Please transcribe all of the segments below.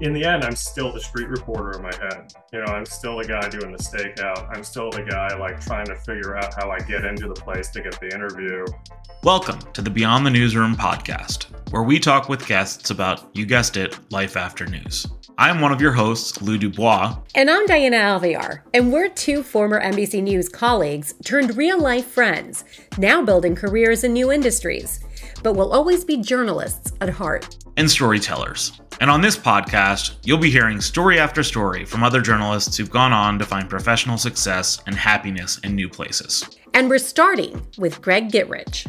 in the end, I'm still the street reporter in my head. You know, I'm still the guy doing the stakeout. I'm still the guy like trying to figure out how I get into the place to get the interview. Welcome to the Beyond the Newsroom podcast, where we talk with guests about, you guessed it, life after news. I'm one of your hosts, Lou Dubois. And I'm Diana Alvear. And we're two former NBC News colleagues turned real life friends, now building careers in new industries. But we'll always be journalists at heart. And storytellers. And on this podcast, you'll be hearing story after story from other journalists who've gone on to find professional success and happiness in new places. And we're starting with Greg Gittrich.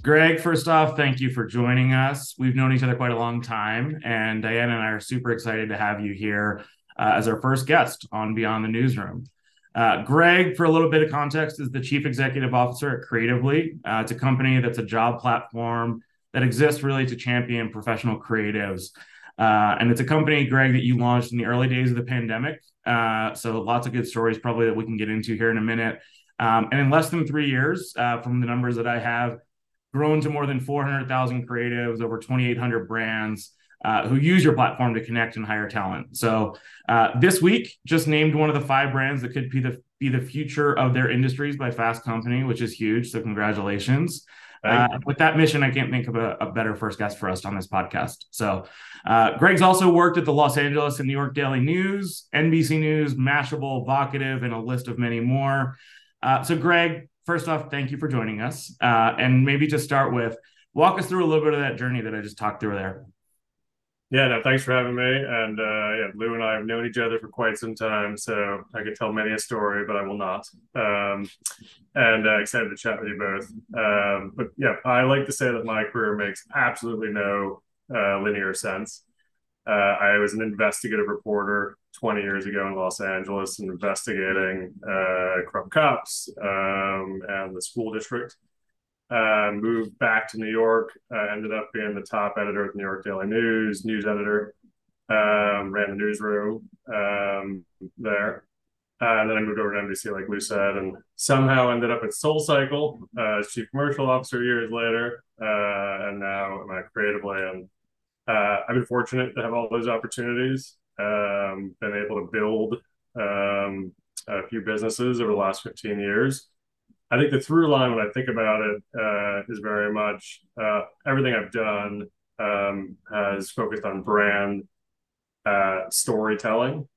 Greg, first off, thank you for joining us. We've known each other quite a long time, and Diana and I are super excited to have you here uh, as our first guest on Beyond the Newsroom. Uh, Greg, for a little bit of context, is the chief executive officer at Creatively. Uh, it's a company that's a job platform that exists really to champion professional creatives. Uh, and it's a company, Greg, that you launched in the early days of the pandemic. Uh, so lots of good stories, probably that we can get into here in a minute. Um, and in less than three years, uh, from the numbers that I have, grown to more than 400,000 creatives, over 2,800 brands uh, who use your platform to connect and hire talent. So uh, this week, just named one of the five brands that could be the be the future of their industries by Fast Company, which is huge. So congratulations. Uh, with that mission, I can't think of a, a, better first guest for us on this podcast. So, uh, Greg's also worked at the Los Angeles and New York Daily News, NBC News, Mashable, Vocativ, and a list of many more. Uh, so, Greg, first off, thank you for joining us. Uh, and maybe to start with, walk us through a little bit of that journey that I just talked through there. Yeah, no, thanks for having me. And uh, yeah, Lou and I have known each other for quite some time, so I could tell many a story, but I will not. Um, and uh, excited to chat with you both. Um, but yeah, I like to say that my career makes absolutely no uh, linear sense. Uh, I was an investigative reporter 20 years ago in Los Angeles investigating uh, corrupt cops um, and the school district. Uh, moved back to New York, uh, ended up being the top editor at the New York Daily News, news editor, um, ran the newsroom um, there. Uh, and then I moved over to NBC, like Lou said, and somehow ended up at SoulCycle uh, as chief commercial officer years later, uh, and now I'm at Creatively. And uh, I've been fortunate to have all those opportunities um, been able to build um, a few businesses over the last 15 years. I think the through line when I think about it uh, is very much uh, everything I've done um, has focused on brand uh, storytelling.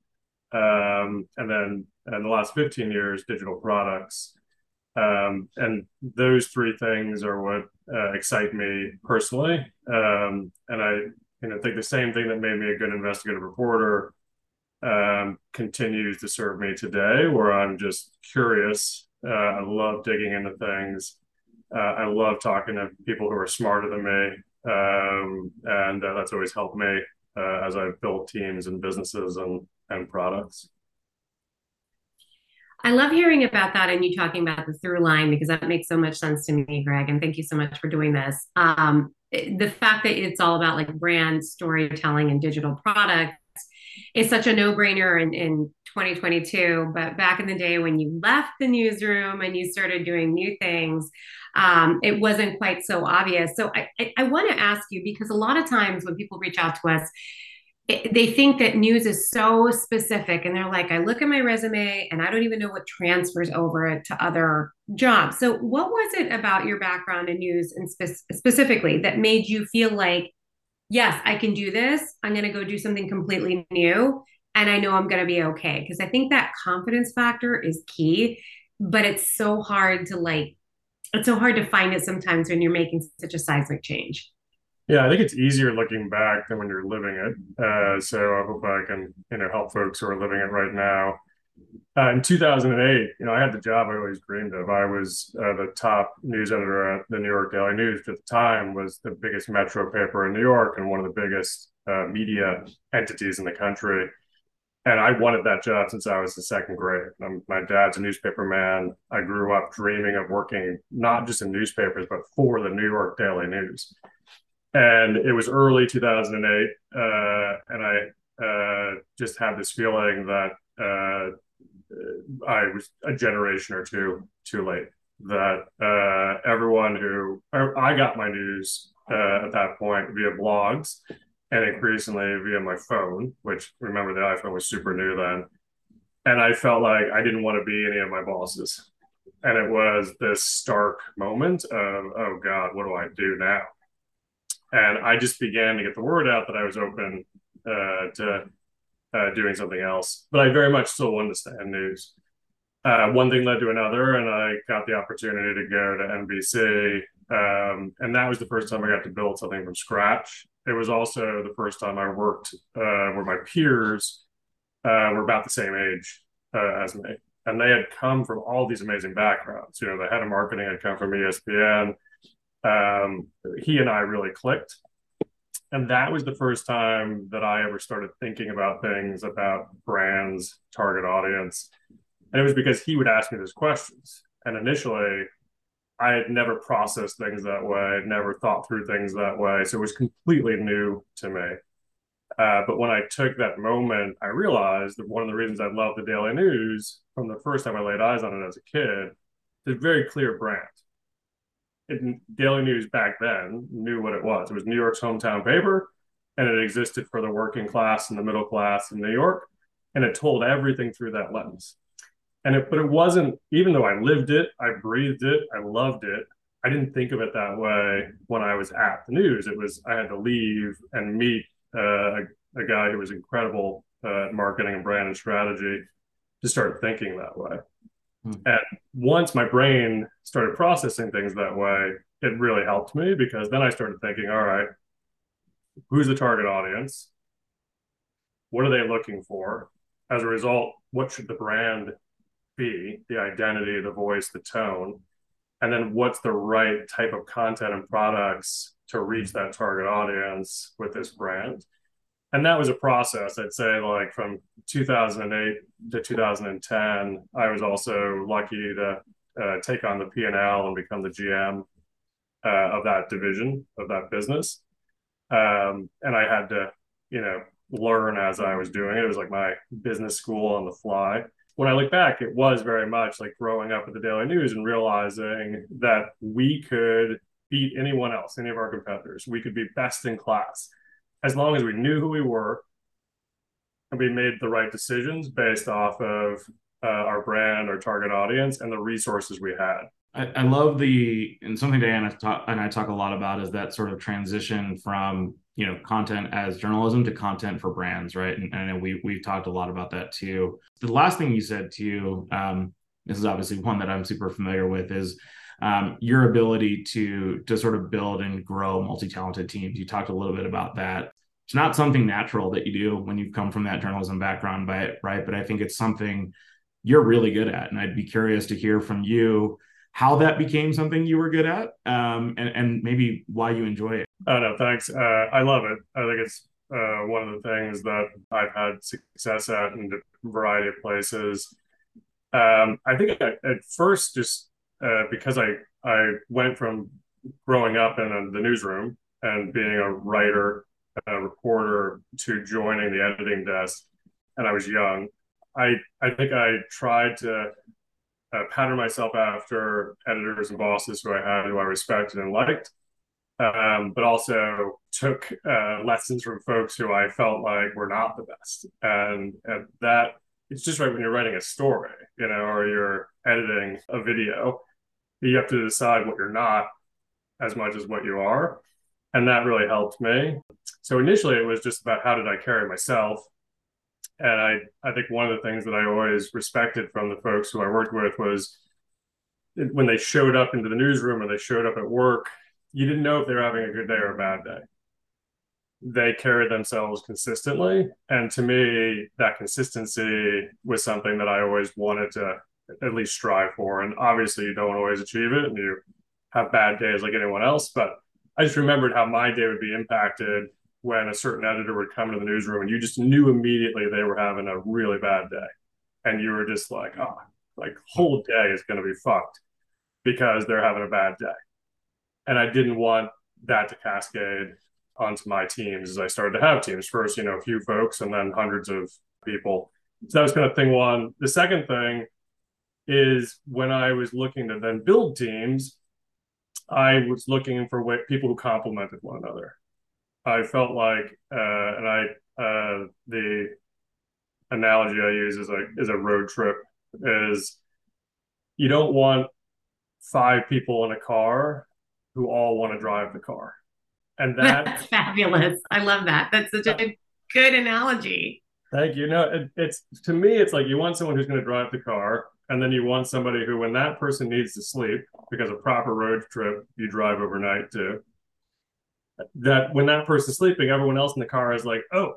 Um, and then in the last 15 years, digital products. Um, and those three things are what uh, excite me personally. Um, and I you know, think the same thing that made me a good investigative reporter um, continues to serve me today, where I'm just curious. Uh, I love digging into things. Uh, I love talking to people who are smarter than me, um, and uh, that's always helped me uh, as I've built teams and businesses and and products. I love hearing about that and you talking about the through line because that makes so much sense to me, Greg. And thank you so much for doing this. Um, the fact that it's all about like brand storytelling and digital products is such a no-brainer and, in 2022 but back in the day when you left the newsroom and you started doing new things um, it wasn't quite so obvious. So i, I, I want to ask you because a lot of times when people reach out to us it, they think that news is so specific and they're like i look at my resume and i don't even know what transfers over to other jobs. So what was it about your background in news and spe- specifically that made you feel like yes i can do this. I'm going to go do something completely new and i know i'm going to be okay because i think that confidence factor is key but it's so hard to like it's so hard to find it sometimes when you're making such a seismic change yeah, I think it's easier looking back than when you're living it. Uh, so I hope I can, you know, help folks who are living it right now. Uh, in 2008, you know, I had the job I always dreamed of. I was uh, the top news editor at the New York Daily News, which at the time was the biggest metro paper in New York and one of the biggest uh, media entities in the country. And I wanted that job since I was in second grade. I'm, my dad's a newspaper man. I grew up dreaming of working not just in newspapers, but for the New York Daily News and it was early 2008 uh, and i uh, just had this feeling that uh, i was a generation or two too late that uh, everyone who i got my news uh, at that point via blogs and increasingly via my phone, which remember the iPhone was super new then. And I felt like I didn't want to be any of my bosses. And it was this stark moment of, oh God, what do I do now? And I just began to get the word out that I was open uh, to uh, doing something else. But I very much still wanted to stay in news. Uh, one thing led to another, and I got the opportunity to go to NBC. Um, and that was the first time I got to build something from scratch. It was also the first time I worked uh, where my peers uh, were about the same age uh, as me. And they had come from all these amazing backgrounds. You know, the head of marketing had come from ESPN. Um, he and I really clicked. And that was the first time that I ever started thinking about things about brands, target audience. And it was because he would ask me those questions. And initially, I had never processed things that way, I'd never thought through things that way. So it was completely new to me. Uh, but when I took that moment, I realized that one of the reasons I loved the Daily News from the first time I laid eyes on it as a kid, it's a very clear brand. It, Daily News back then knew what it was. It was New York's hometown paper, and it existed for the working class and the middle class in New York, and it told everything through that lens. And it, but it wasn't. Even though I lived it, I breathed it, I loved it. I didn't think of it that way when I was at the news. It was I had to leave and meet uh, a, a, guy who was incredible uh, at marketing and brand and strategy to start thinking that way. Hmm. And once my brain started processing things that way, it really helped me because then I started thinking, all right, who's the target audience? What are they looking for? As a result, what should the brand be? The identity, the voice, the tone. And then what's the right type of content and products to reach that target audience with this brand. And that was a process. I'd say like from 2008 to 2010, I was also lucky to uh, take on the P&L and become the GM uh, of that division of that business. Um, and I had to, you know, learn as I was doing it. It was like my business school on the fly. When I look back, it was very much like growing up at the Daily News and realizing that we could beat anyone else, any of our competitors. We could be best in class as long as we knew who we were and we made the right decisions based off of uh, our brand, our target audience, and the resources we had. I, I love the and something Diana and I talk a lot about is that sort of transition from you know content as journalism to content for brands, right? And, and we we've talked a lot about that too. The last thing you said too, um, this is obviously one that I'm super familiar with, is um, your ability to to sort of build and grow multi-talented teams. You talked a little bit about that. It's not something natural that you do when you've come from that journalism background, but right. But I think it's something you're really good at, and I'd be curious to hear from you how that became something you were good at, um, and and maybe why you enjoy it. Oh no, thanks. Uh, I love it. I think it's uh, one of the things that I've had success at in a variety of places. Um, I think at first, just uh, because I I went from growing up in a, the newsroom and being a writer, a reporter, to joining the editing desk, and I was young. I I think I tried to uh, pattern myself after editors and bosses who I had, who I respected and liked, um, but also took uh, lessons from folks who I felt like were not the best, and, and that it's just right when you're writing a story, you know, or you're editing a video you have to decide what you're not as much as what you are. And that really helped me. So initially it was just about how did I carry myself? And I, I think one of the things that I always respected from the folks who I worked with was when they showed up into the newsroom or they showed up at work, you didn't know if they were having a good day or a bad day. They carried themselves consistently. And to me, that consistency was something that I always wanted to at least strive for. And obviously, you don't always achieve it, and you have bad days like anyone else. But I just remembered how my day would be impacted when a certain editor would come into the newsroom, and you just knew immediately they were having a really bad day, and you were just like, oh, like whole day is going to be fucked because they're having a bad day. And I didn't want that to cascade onto my teams as I started to have teams. First, you know, a few folks and then hundreds of people. So that was kind of thing one. The second thing is when I was looking to then build teams, I was looking for people who complemented one another. I felt like, uh, and I uh, the analogy I use is like is a road trip is you don't want five people in a car who all want to drive the car. And that, that's fabulous. I love that. That's such a good analogy. Thank you. No, it, it's to me, it's like you want someone who's going to drive the car, and then you want somebody who, when that person needs to sleep, because a proper road trip you drive overnight to, that when that person's sleeping, everyone else in the car is like, oh,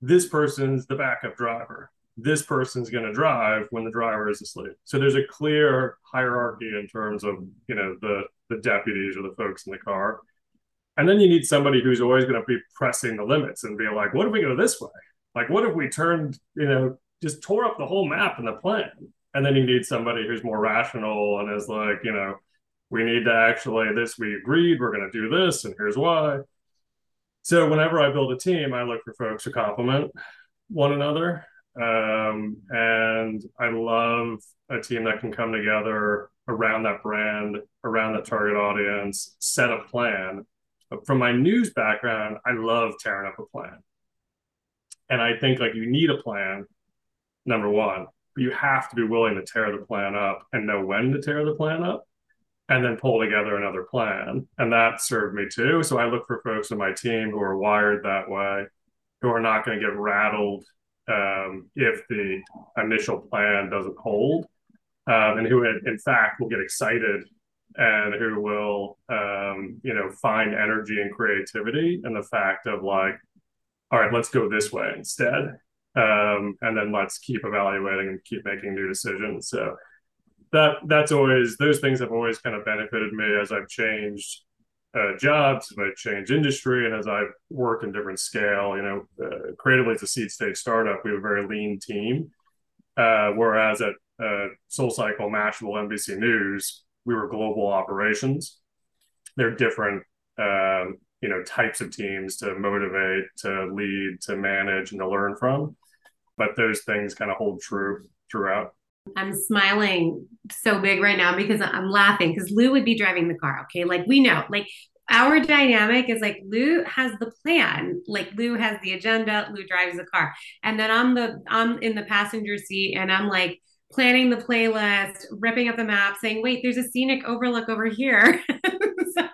this person's the backup driver. This person's going to drive when the driver is asleep. So there's a clear hierarchy in terms of you know the the deputies or the folks in the car. And then you need somebody who's always going to be pressing the limits and be like, what if we go this way? Like, what if we turned, you know, just tore up the whole map and the plan? And then you need somebody who's more rational and is like, you know, we need to actually, this, we agreed, we're going to do this, and here's why. So whenever I build a team, I look for folks who complement one another. Um, and I love a team that can come together around that brand, around that target audience, set a plan. But from my news background, I love tearing up a plan. And I think like you need a plan, number one, but you have to be willing to tear the plan up and know when to tear the plan up and then pull together another plan. And that served me too. So I look for folks on my team who are wired that way, who are not going to get rattled um, if the initial plan doesn't hold, um, and who, in fact, will get excited and who will, um, you know, find energy and creativity in the fact of like, all right, let's go this way instead. Um, and then let's keep evaluating and keep making new decisions. So that that's always those things have always kind of benefited me as I've changed uh, jobs, as I've changed industry, and as I've worked in different scale. You know, uh, Creatively as a seed stage startup, we have a very lean team, uh, whereas at uh, SoulCycle, Mashable, NBC News, we were global operations. They're different, um, you know, types of teams to motivate, to lead, to manage, and to learn from. But those things kind of hold true throughout. I'm smiling so big right now because I'm laughing because Lou would be driving the car. Okay. Like we know, like our dynamic is like Lou has the plan, like Lou has the agenda, Lou drives the car. And then I'm the I'm in the passenger seat and I'm like planning the playlist, ripping up the map, saying, wait, there's a scenic overlook over here. so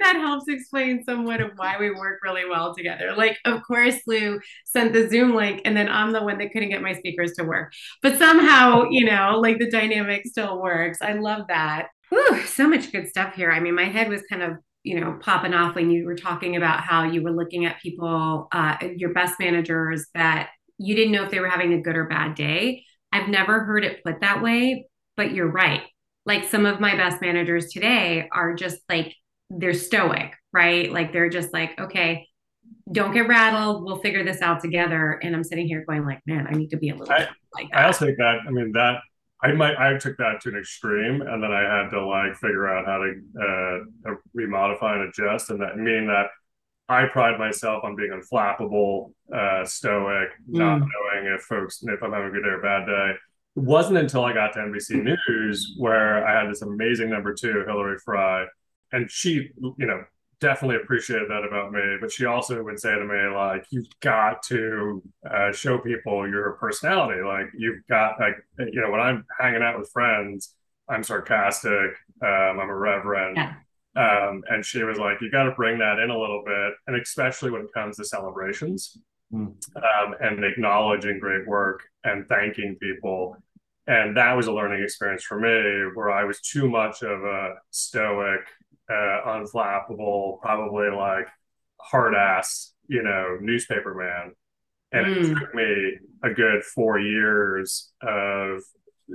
that that helps explain somewhat of why we work really well together. Like, of course, Lou sent the Zoom link, and then I'm the one that couldn't get my speakers to work. But somehow, you know, like the dynamic still works. I love that. Whew, so much good stuff here. I mean, my head was kind of you know popping off when you were talking about how you were looking at people uh, your best managers that you didn't know if they were having a good or bad day i've never heard it put that way but you're right like some of my best managers today are just like they're stoic, right? Like they're just like, okay, don't get rattled. We'll figure this out together. And I'm sitting here going like, man, I need to be a little I, like that. I'll take that. I mean, that I might, I took that to an extreme and then I had to like figure out how to uh, remodify and adjust. And that meaning that I pride myself on being unflappable, uh, stoic, not mm. knowing if folks, if I'm having a good day or bad day. It wasn't until I got to NBC News where I had this amazing number two, Hillary Fry, and she, you know, definitely appreciated that about me. But she also would say to me, like, you've got to uh, show people your personality. Like, you've got, like, you know, when I'm hanging out with friends, I'm sarcastic. Um, I'm irreverent. Yeah. Um, and she was like, you got to bring that in a little bit. And especially when it comes to celebrations mm. um, and acknowledging great work and thanking people. And that was a learning experience for me where I was too much of a stoic, uh, unflappable, probably like hard ass, you know, newspaper man. And mm. it took me a good four years of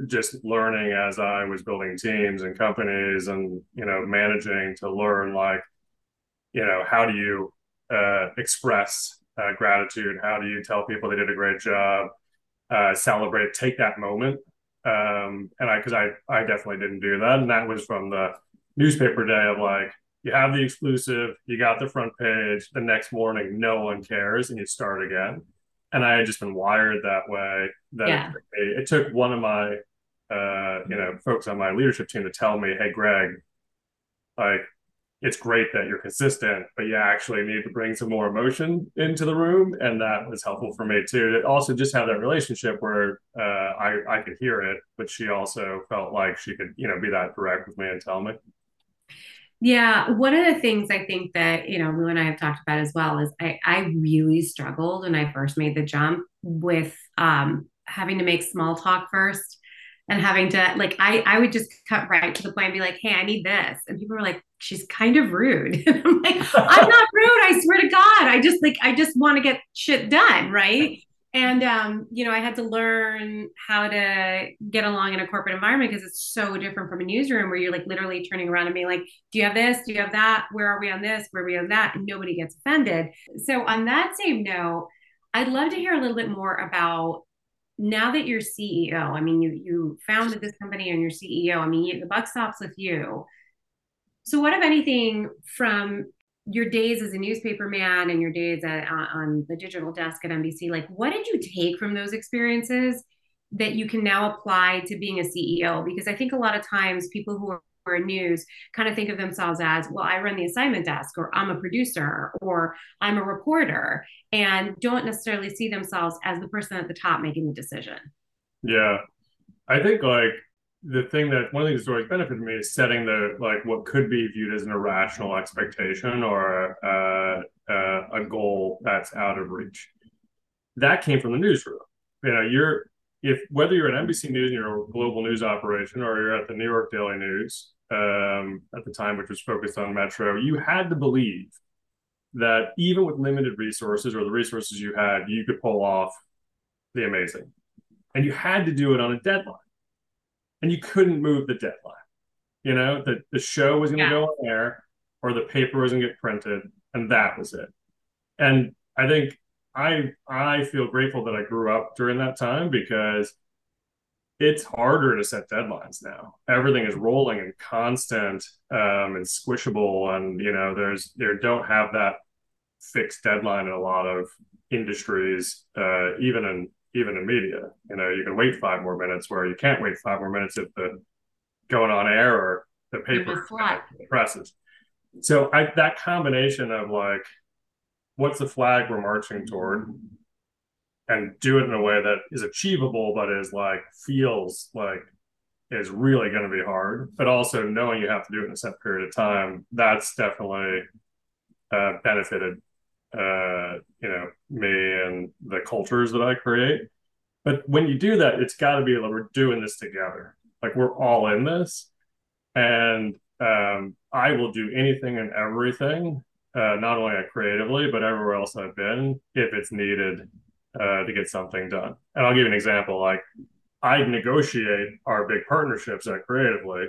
just learning as I was building teams and companies and, you know, managing to learn like, you know, how do you uh, express uh, gratitude? How do you tell people they did a great job? Uh, celebrate, take that moment. Um, and I, cause I, I definitely didn't do that. And that was from the, newspaper day of like you have the exclusive, you got the front page, the next morning no one cares, and you start again. And I had just been wired that way. That yeah. it, it, took one of my uh, you know folks on my leadership team to tell me, "Hey, Greg, like it's great that you're consistent, but you actually need to bring some more emotion into the room. And that was helpful for me too. To also just have that relationship where uh, I, I could hear it, but she also felt like she could, you know, be that direct with me and tell me. Yeah, one of the things I think that, you know, Lou and I have talked about as well is I, I really struggled when I first made the jump with um, having to make small talk first and having to like I I would just cut right to the point and be like, hey, I need this. And people were like, she's kind of rude. I'm like, I'm not rude, I swear to God. I just like I just want to get shit done, right? And um, you know, I had to learn how to get along in a corporate environment because it's so different from a newsroom where you're like literally turning around and being like, Do you have this? Do you have that? Where are we on this? Where are we on that? And nobody gets offended. So on that same note, I'd love to hear a little bit more about now that you're CEO, I mean, you you founded this company and you're CEO. I mean, you, the buck stops with you. So, what, if anything, from your days as a newspaper man and your days at, uh, on the digital desk at NBC, like, what did you take from those experiences that you can now apply to being a CEO? Because I think a lot of times people who are or news kind of think of themselves as, well, I run the assignment desk, or I'm a producer, or I'm a reporter, and don't necessarily see themselves as the person at the top making the decision. Yeah. I think like the thing that one of these always benefited me is setting the like what could be viewed as an irrational expectation or uh, uh, a goal that's out of reach. That came from the newsroom. You know, you're if whether you're at NBC News and you're a global news operation or you're at the New York Daily News, um, at the time, which was focused on Metro, you had to believe that even with limited resources or the resources you had, you could pull off the amazing. And you had to do it on a deadline. And you couldn't move the deadline. You know, the, the show was going to yeah. go on air or the paper was going to get printed, and that was it. And I think I I feel grateful that I grew up during that time because it's harder to set deadlines now. Everything is rolling and constant um, and squishable, and you know, there's there don't have that fixed deadline in a lot of industries, uh, even in even in media. You know, you can wait five more minutes where you can't wait five more minutes if the going on air or the paper presses. So I, that combination of like, what's the flag we're marching toward? and do it in a way that is achievable, but is like feels like is really going to be hard. But also knowing you have to do it in a set period of time, that's definitely uh, benefited uh, you know me and the cultures that I create. But when you do that, it's got to be like we're doing this together. Like we're all in this, and um, I will do anything and everything, uh, not only at Creatively but everywhere else I've been, if it's needed uh, to get something done. And I'll give you an example. Like I negotiate our big partnerships at Creatively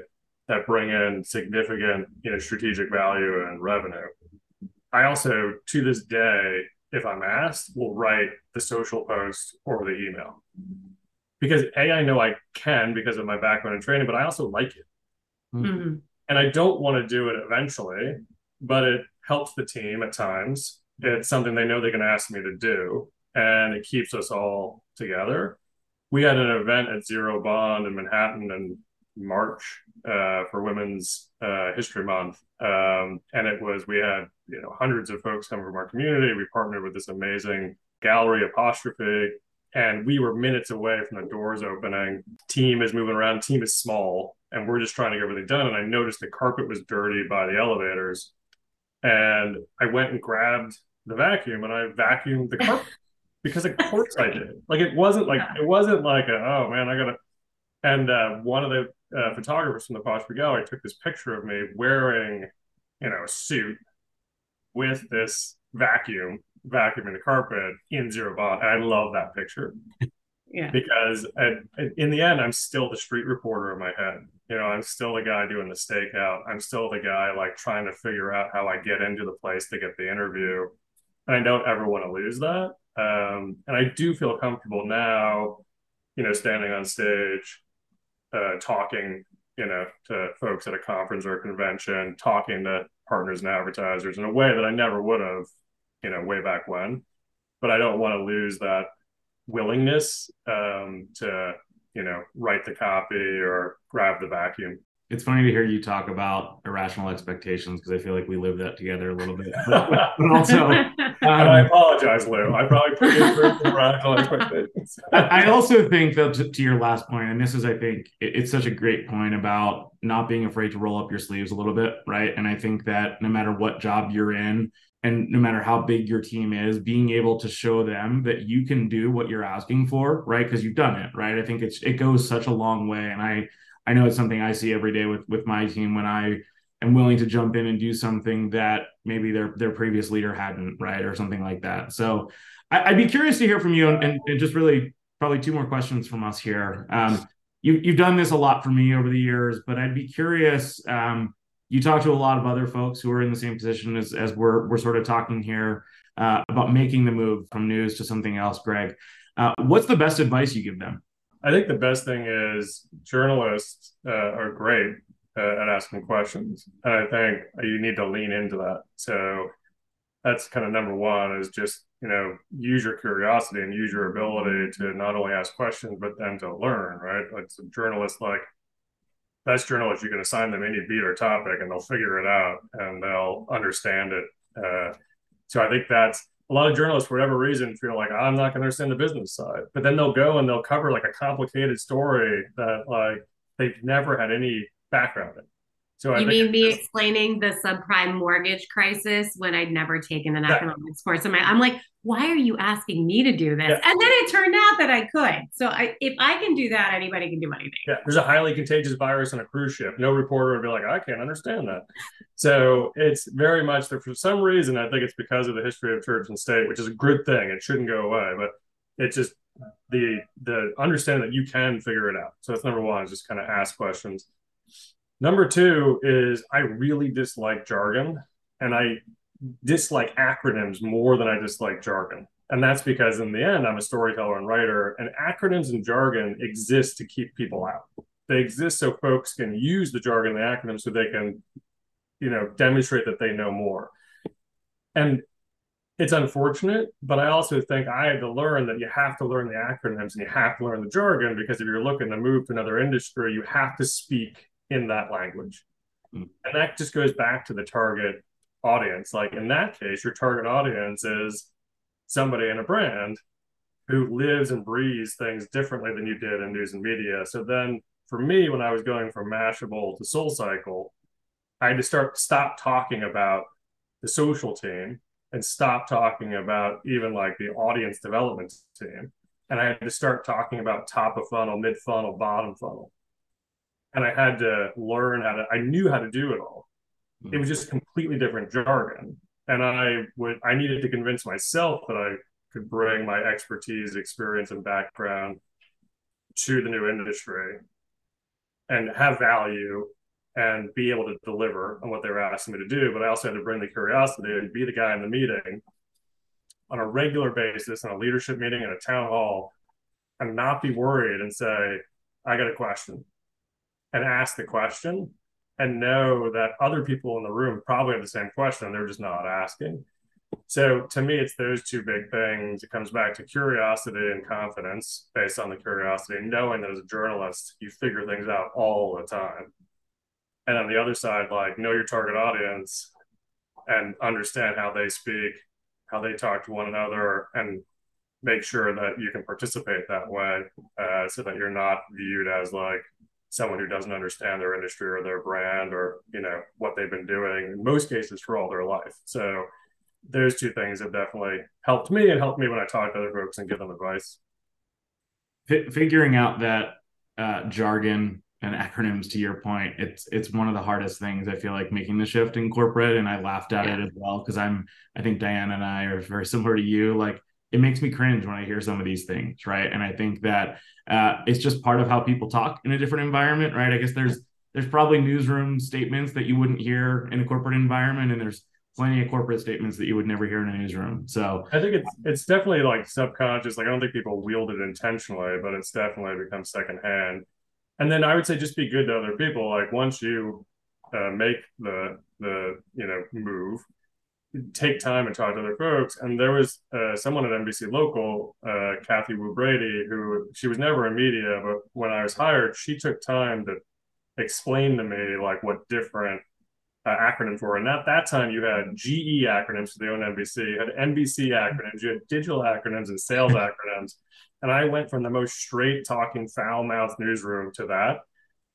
that bring in significant, you know, strategic value and revenue. I also, to this day, if I'm asked, will write the social post or the email. Because A, I know I can because of my background and training, but I also like it. Mm-hmm. And I don't want to do it eventually, but it helps the team at times. It's something they know they're going to ask me to do and it keeps us all together. We had an event at Zero Bond in Manhattan in March uh, for Women's uh, History Month, um, and it was we had you know hundreds of folks coming from our community. We partnered with this amazing gallery apostrophe, and we were minutes away from the doors opening. Team is moving around. Team is small, and we're just trying to get everything done. And I noticed the carpet was dirty by the elevators, and I went and grabbed the vacuum and I vacuumed the carpet because of course I did. Like it wasn't like it wasn't like a, oh man, I gotta. And uh, one of the uh, photographers from the Foster Gallery took this picture of me wearing, you know, a suit with this vacuum vacuuming the carpet in Zero Bond. And I love that picture. Yeah. Because in the end, I'm still the street reporter in my head. You know, I'm still the guy doing the stakeout. I'm still the guy like trying to figure out how I get into the place to get the interview. And I don't ever want to lose that. Um, and I do feel comfortable now, you know, standing on stage, uh, talking, you know, to folks at a conference or a convention, talking to partners and advertisers in a way that I never would have, you know, way back when. But I don't want to lose that willingness um, to, you know, write the copy or grab the vacuum. It's funny to hear you talk about irrational expectations because I feel like we live that together a little bit. But, but also, um, I apologize, Lou. I probably put you through irrational expectations. I also think that to, to, your last point, and this is, I think, it, it's such a great point about not being afraid to roll up your sleeves a little bit, right? And I think that no matter what job you're in, and no matter how big your team is being able to show them that you can do what you're asking for right because you've done it right i think it's it goes such a long way and i I know it's something I see every day with with my team when I am willing to jump in and do something that maybe their their previous leader hadn't, right, or something like that. So I, would be curious to hear from you, and, and, just really probably two more questions from us here. Um, you you've done this a lot for me over the years, but I'd be curious. Um, you talk to a lot of other folks who are in the same position as as we're we're sort of talking here uh, about making the move from news to something else. Greg, uh, what's the best advice you give them? I think the best thing is journalists uh, are great uh, at asking questions, and I think you need to lean into that. So that's kind of number one is just you know use your curiosity and use your ability to not only ask questions but then to learn. Right, like a journalist, like best journalists, you can assign them any beat or topic, and they'll figure it out and they'll understand it. Uh, so I think that's a lot of journalists, for whatever reason, feel like I'm not going to understand the business side, but then they'll go and they'll cover like a complicated story that like they've never had any background in. So you mean me explaining the subprime mortgage crisis when I'd never taken an economics course? I'm, I'm like, why are you asking me to do this? Yeah. And then it turned out that I could. So I, if I can do that, anybody can do anything. Yeah, there's a highly contagious virus on a cruise ship. No reporter would be like, I can't understand that. So it's very much that for some reason, I think it's because of the history of church and state, which is a good thing. It shouldn't go away, but it's just the the understanding that you can figure it out. So that's number one, is just kind of ask questions Number two is I really dislike jargon and I dislike acronyms more than I dislike jargon. And that's because in the end, I'm a storyteller and writer, and acronyms and jargon exist to keep people out. They exist so folks can use the jargon, the acronyms, so they can, you know, demonstrate that they know more. And it's unfortunate, but I also think I had to learn that you have to learn the acronyms and you have to learn the jargon because if you're looking to move to another industry, you have to speak in that language. Mm. And that just goes back to the target audience. Like in that case, your target audience is somebody in a brand who lives and breathes things differently than you did in news and media. So then for me, when I was going from Mashable to Soul Cycle, I had to start stop talking about the social team and stop talking about even like the audience development team. And I had to start talking about top of funnel, mid funnel, bottom funnel and I had to learn how to. I knew how to do it all. Mm-hmm. It was just completely different jargon, and I would. I needed to convince myself that I could bring my expertise, experience, and background to the new industry, and have value, and be able to deliver on what they were asking me to do. But I also had to bring the curiosity and be the guy in the meeting on a regular basis in a leadership meeting in a town hall, and not be worried and say, "I got a question." And ask the question and know that other people in the room probably have the same question they're just not asking. So to me it's those two big things. It comes back to curiosity and confidence based on the curiosity knowing that as a journalist you figure things out all the time. And on the other side like know your target audience and understand how they speak how they talk to one another and make sure that you can participate that way uh, so that you're not viewed as like someone who doesn't understand their industry or their brand or you know what they've been doing in most cases for all their life so those two things have definitely helped me and helped me when i talk to other folks and give them advice F- figuring out that uh, jargon and acronyms to your point it's it's one of the hardest things i feel like making the shift in corporate and i laughed at yeah. it as well because i'm i think Diana and i are very similar to you like it makes me cringe when I hear some of these things, right? And I think that uh, it's just part of how people talk in a different environment, right? I guess there's there's probably newsroom statements that you wouldn't hear in a corporate environment, and there's plenty of corporate statements that you would never hear in a newsroom. So I think it's it's definitely like subconscious. Like I don't think people wield it intentionally, but it's definitely become secondhand. And then I would say just be good to other people. Like once you uh, make the the you know move, take time and talk to other folks. And there was uh, someone at NBC Local, uh, Kathy Wu Brady, who she was never in media, but when I was hired, she took time to explain to me like what different uh, acronyms were. And at that time, you had GE acronyms for the own NBC, you had NBC acronyms, you had digital acronyms and sales acronyms. And I went from the most straight talking, foul mouthed newsroom to that.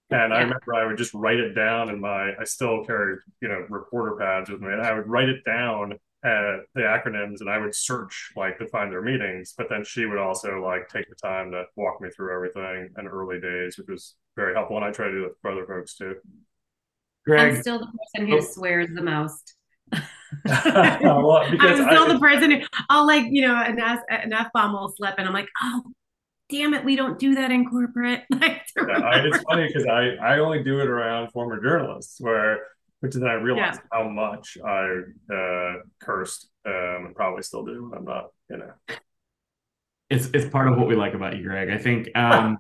And yeah. I remember I would just write it down in my, I still carry, you know, reporter pads with me, and I would write it down uh, the acronyms and I would search like to find their meetings. But then she would also like take the time to walk me through everything in early days, which was very helpful. And I try to do that for other folks too. Greg, I'm still the person who oh. swears the most. well, I'm still I, the person who I'll like, you know, an F, an F bomb will slip and I'm like, oh, damn it, we don't do that in corporate. yeah, I, it's funny because I, I only do it around former journalists where, which then I realized yeah. how much I uh, cursed um, and probably still do. I'm not, you know. It's, it's part of what we like about you, Greg. I think um,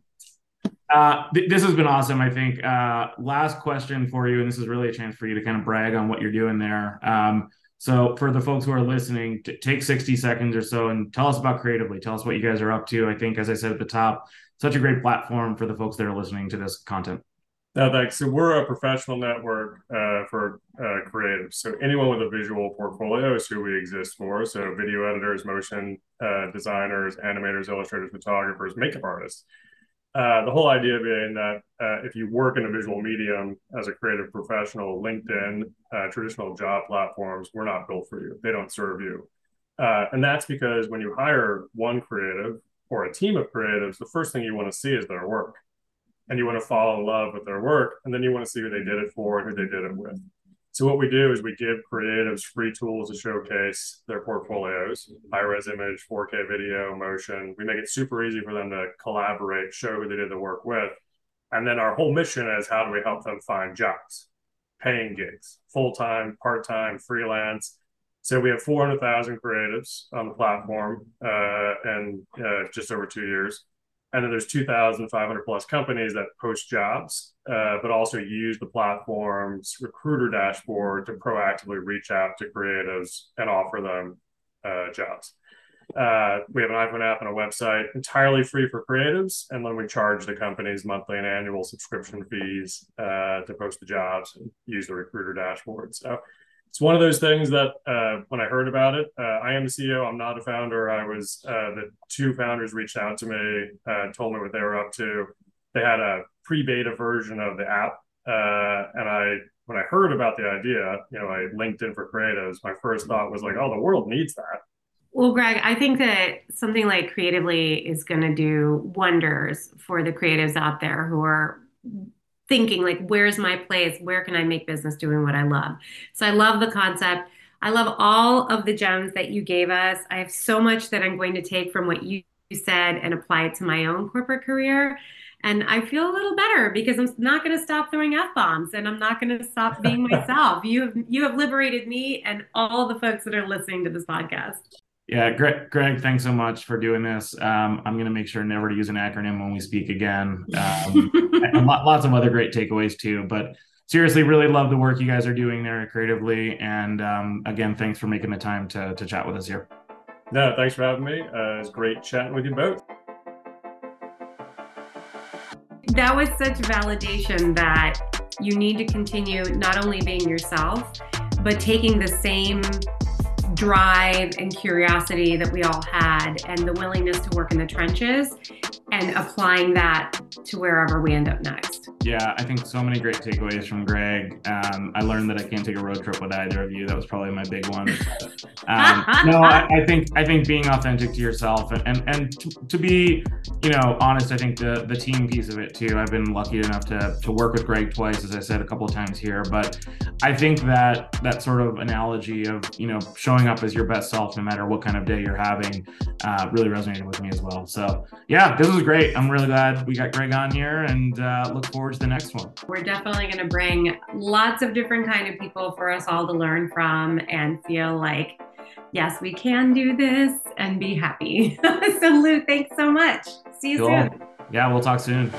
uh, th- this has been awesome. I think. Uh, last question for you, and this is really a chance for you to kind of brag on what you're doing there. Um, so, for the folks who are listening, t- take 60 seconds or so and tell us about Creatively. Tell us what you guys are up to. I think, as I said at the top, such a great platform for the folks that are listening to this content. No, thanks. So we're a professional network uh, for uh, creatives. So anyone with a visual portfolio is who we exist for. So video editors, motion uh, designers, animators, illustrators, photographers, makeup artists. Uh, the whole idea being that uh, if you work in a visual medium as a creative professional, LinkedIn, uh, traditional job platforms, we're not built for you. They don't serve you. Uh, and that's because when you hire one creative or a team of creatives, the first thing you want to see is their work. And you want to fall in love with their work. And then you want to see who they did it for and who they did it with. So what we do is we give creatives free tools to showcase their portfolios, high-res image, 4K video, motion. We make it super easy for them to collaborate, show who they did the work with. And then our whole mission is how do we help them find jobs, paying gigs, full-time, part-time, freelance. So we have 400,000 creatives on the platform uh, and uh, just over two years. And then there's 2,500 plus companies that post jobs, uh, but also use the platform's recruiter dashboard to proactively reach out to creatives and offer them uh, jobs. Uh, we have an iPhone app and a website entirely free for creatives, and then we charge the companies monthly and annual subscription fees uh, to post the jobs and use the recruiter dashboard. So it's one of those things that uh, when I heard about it, uh, I am the CEO. I'm not a founder. I was uh, the two founders reached out to me, uh, told me what they were up to. They had a pre-beta version of the app, uh, and I when I heard about the idea, you know, I LinkedIn for creatives. My first thought was like, oh, the world needs that. Well, Greg, I think that something like Creatively is going to do wonders for the creatives out there who are thinking like where's my place? Where can i make business doing what i love? So i love the concept. I love all of the gems that you gave us. I have so much that i'm going to take from what you said and apply it to my own corporate career. And i feel a little better because i'm not going to stop throwing f-bombs and i'm not going to stop being myself. You have you have liberated me and all the folks that are listening to this podcast yeah, Greg, Greg, thanks so much for doing this. Um, I'm going to make sure never to use an acronym when we speak again. Um, and lots of other great takeaways too. But seriously, really love the work you guys are doing there creatively. And um, again, thanks for making the time to, to chat with us here. No, thanks for having me. Uh, it's great chatting with you both. That was such validation that you need to continue not only being yourself, but taking the same drive and curiosity that we all had and the willingness to work in the trenches and applying that to wherever we end up next. Yeah, I think so many great takeaways from Greg. Um, I learned that I can't take a road trip with either of you. That was probably my big one. Um, no, I, I, think I think being authentic to yourself and and, and to, to, be, you know, honest. I think the the team piece of it too. I've been lucky enough to to work with Greg twice, as I said a couple of times here. But I think that that sort of analogy of you know showing up as your best self, no matter what kind of day you're having, uh, really resonated with me as well. So yeah, this was great. I'm really glad we got Greg on here, and uh, look forward to the next one. We're definitely going to bring lots of different kind of people for us all to learn from and feel like, yes, we can do this and be happy. so Lou, thanks so much. See you cool. soon. Yeah, we'll talk soon.